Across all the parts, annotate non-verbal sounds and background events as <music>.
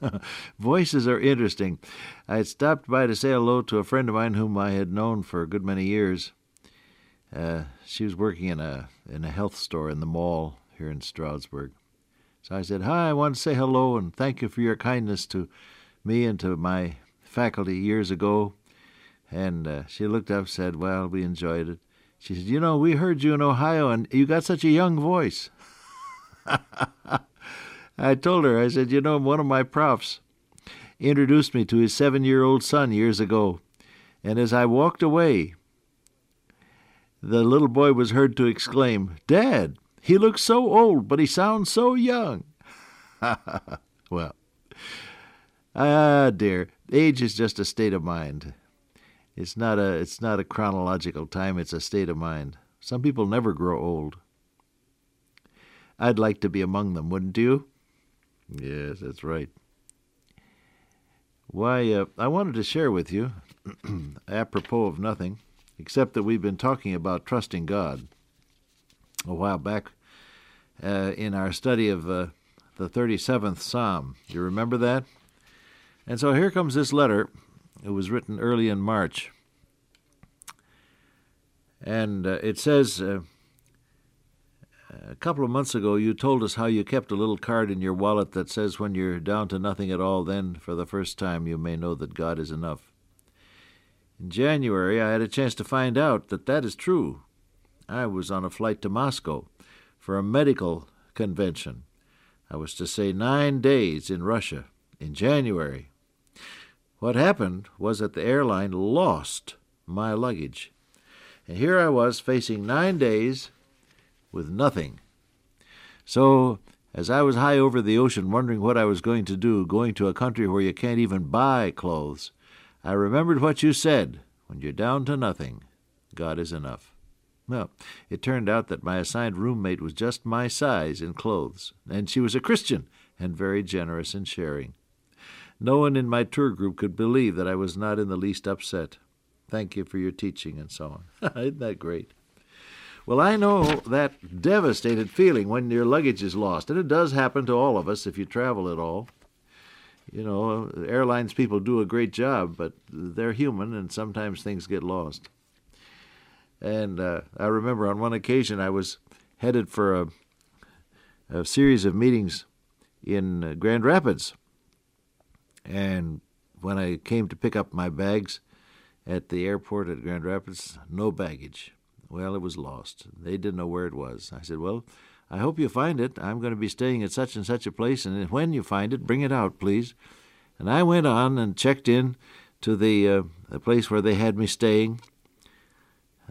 <laughs> Voices are interesting. I had stopped by to say hello to a friend of mine whom I had known for a good many years. Uh, she was working in a in a health store in the mall here in Stroudsburg. So I said, "Hi, I want to say hello and thank you for your kindness to me and to my faculty years ago." And uh, she looked up, said, "Well, we enjoyed it." She said, "You know, we heard you in Ohio, and you got such a young voice." <laughs> I told her, I said, you know, one of my profs introduced me to his seven year old son years ago. And as I walked away, the little boy was heard to exclaim, Dad, he looks so old, but he sounds so young. <laughs> well, ah, dear, age is just a state of mind. It's not a it's not a chronological time, it's a state of mind. Some people never grow old. I'd like to be among them, wouldn't you? Yes, that's right. Why, uh, I wanted to share with you, <clears throat> apropos of nothing, except that we've been talking about trusting God a while back uh, in our study of uh, the 37th Psalm. You remember that? And so here comes this letter. It was written early in March. And uh, it says, uh, a couple of months ago, you told us how you kept a little card in your wallet that says, When you're down to nothing at all, then for the first time you may know that God is enough. In January, I had a chance to find out that that is true. I was on a flight to Moscow for a medical convention. I was to stay nine days in Russia in January. What happened was that the airline lost my luggage. And here I was facing nine days with nothing. So, as I was high over the ocean wondering what I was going to do, going to a country where you can't even buy clothes, I remembered what you said when you're down to nothing, God is enough. Well, it turned out that my assigned roommate was just my size in clothes, and she was a Christian and very generous in sharing. No one in my tour group could believe that I was not in the least upset. Thank you for your teaching and so on. <laughs> Isn't that great? Well, I know that devastated feeling when your luggage is lost, and it does happen to all of us if you travel at all. You know, airlines people do a great job, but they're human, and sometimes things get lost. And uh, I remember on one occasion I was headed for a, a series of meetings in Grand Rapids. And when I came to pick up my bags at the airport at Grand Rapids, no baggage. Well, it was lost. They didn't know where it was. I said, Well, I hope you find it. I'm going to be staying at such and such a place, and when you find it, bring it out, please. And I went on and checked in to the, uh, the place where they had me staying.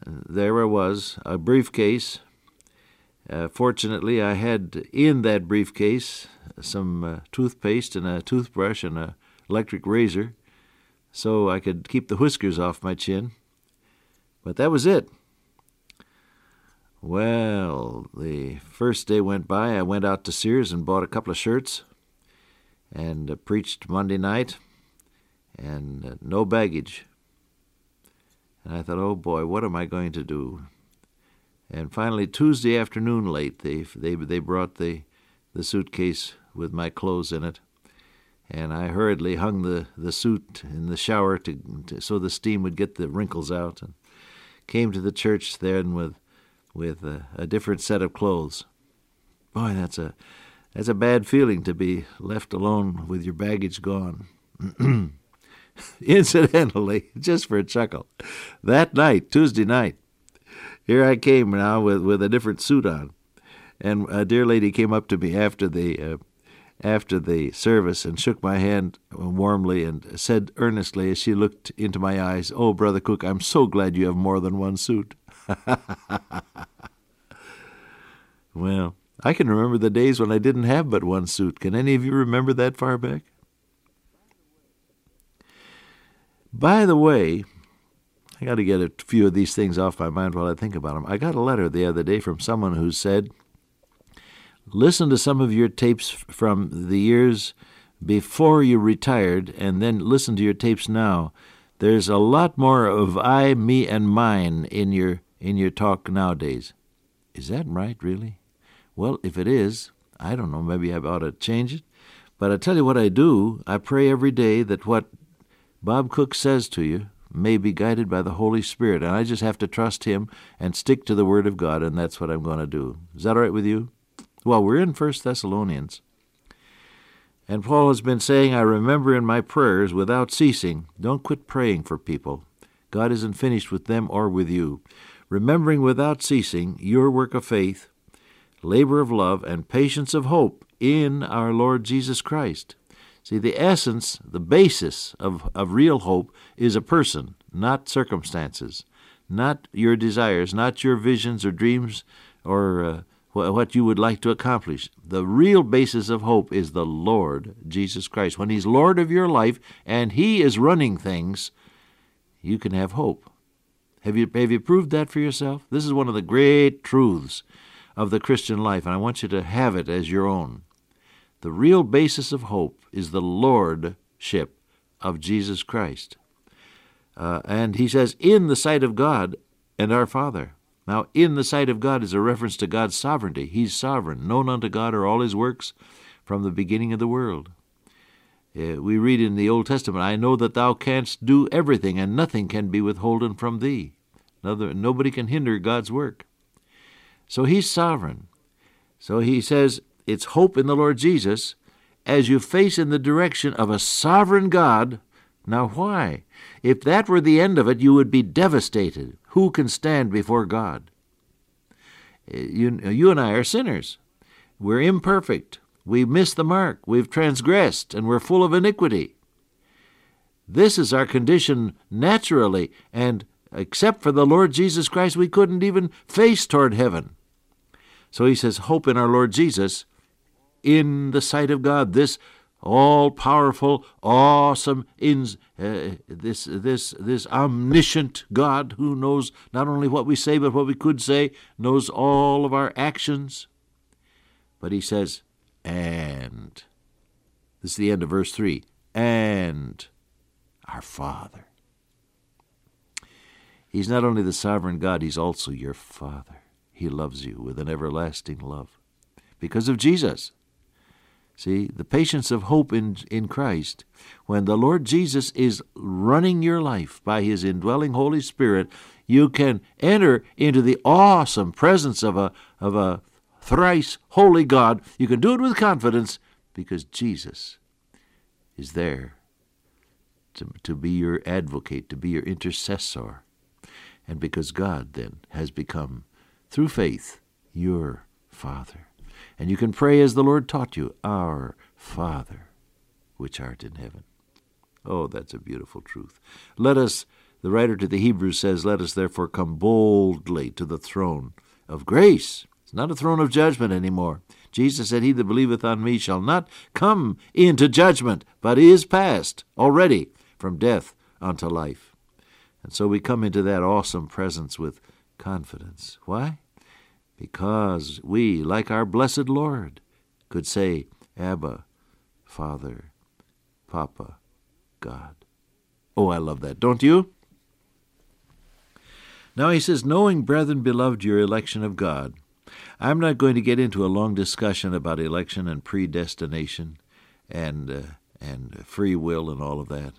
There I was, a briefcase. Uh, fortunately, I had in that briefcase some uh, toothpaste and a toothbrush and an electric razor, so I could keep the whiskers off my chin. But that was it. Well, the first day went by. I went out to Sears and bought a couple of shirts and uh, preached Monday night and uh, no baggage. And I thought, oh boy, what am I going to do? And finally, Tuesday afternoon late, they, they, they brought the, the suitcase with my clothes in it. And I hurriedly hung the, the suit in the shower to, to so the steam would get the wrinkles out, and came to the church then with with a, a different set of clothes. Boy, that's a that's a bad feeling to be left alone with your baggage gone. <clears throat> Incidentally, <laughs> just for a chuckle, that night, Tuesday night, here I came now with, with a different suit on, and a dear lady came up to me after the uh, after the service and shook my hand warmly and said earnestly as she looked into my eyes, "Oh, brother Cook, I'm so glad you have more than one suit." <laughs> well, I can remember the days when I didn't have but one suit. Can any of you remember that far back? By the way, I got to get a few of these things off my mind while I think about them. I got a letter the other day from someone who said, Listen to some of your tapes from the years before you retired, and then listen to your tapes now. There's a lot more of I, me, and mine in your in your talk nowadays. Is that right, really? Well, if it is, I don't know, maybe I ought to change it. But I tell you what I do. I pray every day that what Bob Cook says to you may be guided by the Holy Spirit, and I just have to trust Him and stick to the Word of God, and that's what I'm going to do. Is that all right with you? Well, we're in First Thessalonians. And Paul has been saying, I remember in my prayers without ceasing. Don't quit praying for people. God isn't finished with them or with you. Remembering without ceasing your work of faith, labor of love, and patience of hope in our Lord Jesus Christ. See, the essence, the basis of, of real hope is a person, not circumstances, not your desires, not your visions or dreams or uh, what you would like to accomplish. The real basis of hope is the Lord Jesus Christ. When He's Lord of your life and He is running things, you can have hope. Have you, have you proved that for yourself? This is one of the great truths of the Christian life, and I want you to have it as your own. The real basis of hope is the Lordship of Jesus Christ. Uh, and he says, in the sight of God and our Father. Now, in the sight of God is a reference to God's sovereignty. He's sovereign. Known unto God are all his works from the beginning of the world. Uh, we read in the Old Testament, I know that thou canst do everything, and nothing can be withholden from thee. Another, nobody can hinder God's work. So he's sovereign. So he says, it's hope in the Lord Jesus as you face in the direction of a sovereign God. Now, why? If that were the end of it, you would be devastated. Who can stand before God? Uh, you, you and I are sinners. We're imperfect. We've missed the mark. We've transgressed, and we're full of iniquity. This is our condition naturally, and except for the Lord Jesus Christ, we couldn't even face toward heaven. So he says, Hope in our Lord Jesus in the sight of God. This all powerful, awesome, in, uh, this, this, this omniscient God who knows not only what we say, but what we could say, knows all of our actions. But he says, and. This is the end of verse 3 and our Father. He's not only the sovereign God, He's also your Father. He loves you with an everlasting love because of Jesus. See, the patience of hope in, in Christ, when the Lord Jesus is running your life by His indwelling Holy Spirit, you can enter into the awesome presence of a, of a thrice holy God. You can do it with confidence because Jesus is there to, to be your advocate, to be your intercessor, and because God then has become, through faith, your Father. And you can pray as the Lord taught you, Our Father, which art in heaven. Oh, that's a beautiful truth. Let us, the writer to the Hebrews says, Let us therefore come boldly to the throne of grace. It's not a throne of judgment anymore. Jesus said, He that believeth on me shall not come into judgment, but is passed already from death unto life. And so we come into that awesome presence with confidence. Why? because we, like our blessed Lord, could say, Abba, Father, Papa, God. Oh, I love that, don't you? Now he says, Knowing, brethren, beloved, your election of God. I'm not going to get into a long discussion about election and predestination and, uh, and free will and all of that.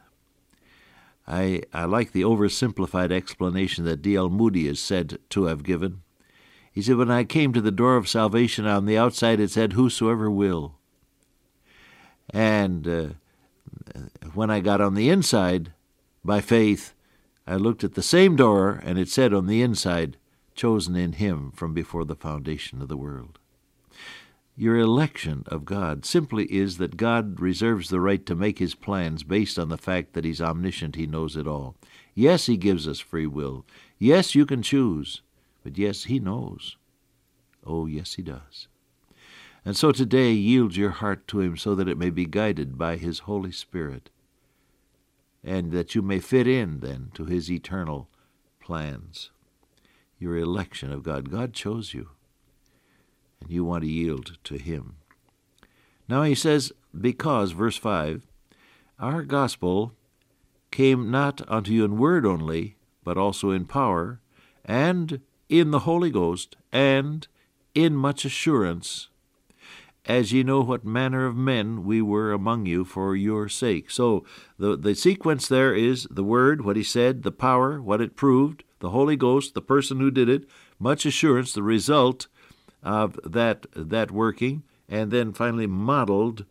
I, I like the oversimplified explanation that D.L. Moody is said to have given. He said, When I came to the door of salvation, on the outside it said, Whosoever will. And uh, when I got on the inside, by faith, I looked at the same door, and it said on the inside, Chosen in Him from before the foundation of the world. Your election of God simply is that God reserves the right to make His plans based on the fact that He's omniscient, He knows it all. Yes, He gives us free will. Yes, you can choose. But yes, He knows. Oh, yes, He does. And so today, yield your heart to Him so that it may be guided by His Holy Spirit, and that you may fit in then to His eternal plans, your election of God. God chose you, and you want to yield to Him. Now he says, because, verse 5, our gospel came not unto you in word only, but also in power, and in the Holy Ghost, and in much assurance, as ye know what manner of men we were among you for your sake. So the, the sequence there is the Word, what He said, the power, what it proved, the Holy Ghost, the person who did it, much assurance, the result of that, that working, and then finally modeled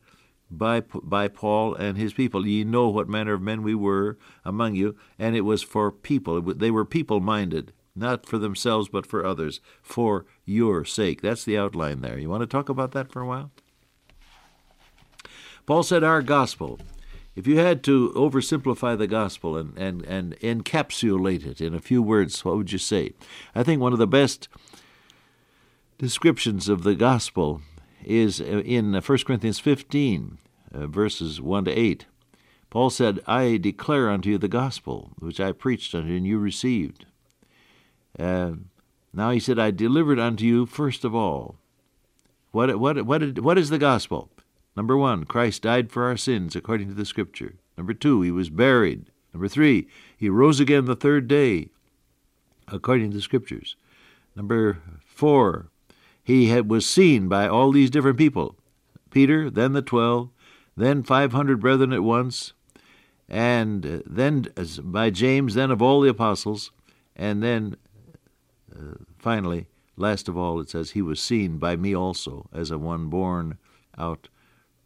by by Paul and his people. Ye know what manner of men we were among you, and it was for people. They were people minded, not for themselves, but for others, for your sake. That's the outline there. You want to talk about that for a while? Paul said, Our gospel. If you had to oversimplify the gospel and, and, and encapsulate it in a few words, what would you say? I think one of the best descriptions of the gospel is in 1 Corinthians 15, uh, verses 1 to 8. Paul said, I declare unto you the gospel which I preached unto you, and you received. Uh, now he said, I delivered unto you first of all. What, what, what, what is the gospel? Number one, Christ died for our sins according to the Scripture. Number two, he was buried. Number three, he rose again the third day according to the Scriptures. Number four, he had, was seen by all these different people Peter, then the twelve, then 500 brethren at once, and then by James, then of all the apostles, and then uh, finally, last of all, it says, He was seen by me also, as a one born out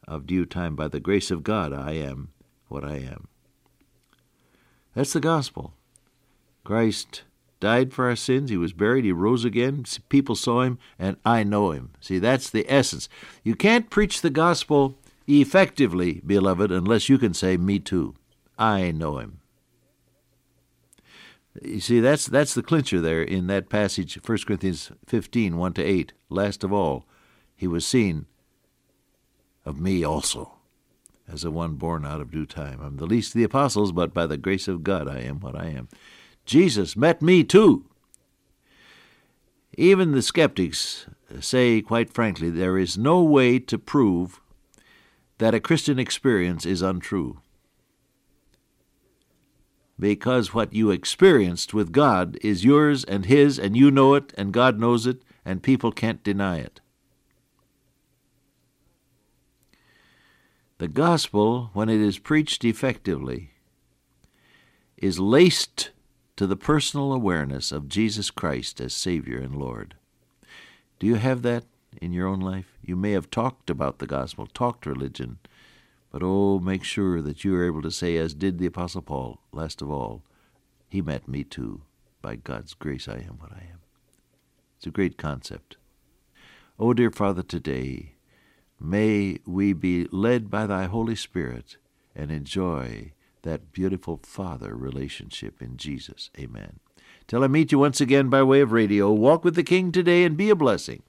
of due time. By the grace of God, I am what I am. That's the gospel. Christ died for our sins. He was buried. He rose again. People saw him, and I know him. See, that's the essence. You can't preach the gospel effectively, beloved, unless you can say, Me too. I know him. You see, that's that's the clincher there in that passage, 1 Corinthians 15, 1 to 8. Last of all, he was seen of me also, as a one born out of due time. I'm the least of the apostles, but by the grace of God I am what I am. Jesus met me too. Even the skeptics say, quite frankly, there is no way to prove that a Christian experience is untrue. Because what you experienced with God is yours and His, and you know it, and God knows it, and people can't deny it. The gospel, when it is preached effectively, is laced to the personal awareness of Jesus Christ as Savior and Lord. Do you have that in your own life? You may have talked about the gospel, talked religion, but oh, make sure that you are able to say, as did the Apostle Paul, last of all, He met me too. By God's grace, I am what I am. It's a great concept. Oh, dear Father, today, may we be led by Thy Holy Spirit and enjoy that beautiful Father relationship in Jesus. Amen. Till I meet you once again by way of radio, walk with the King today and be a blessing.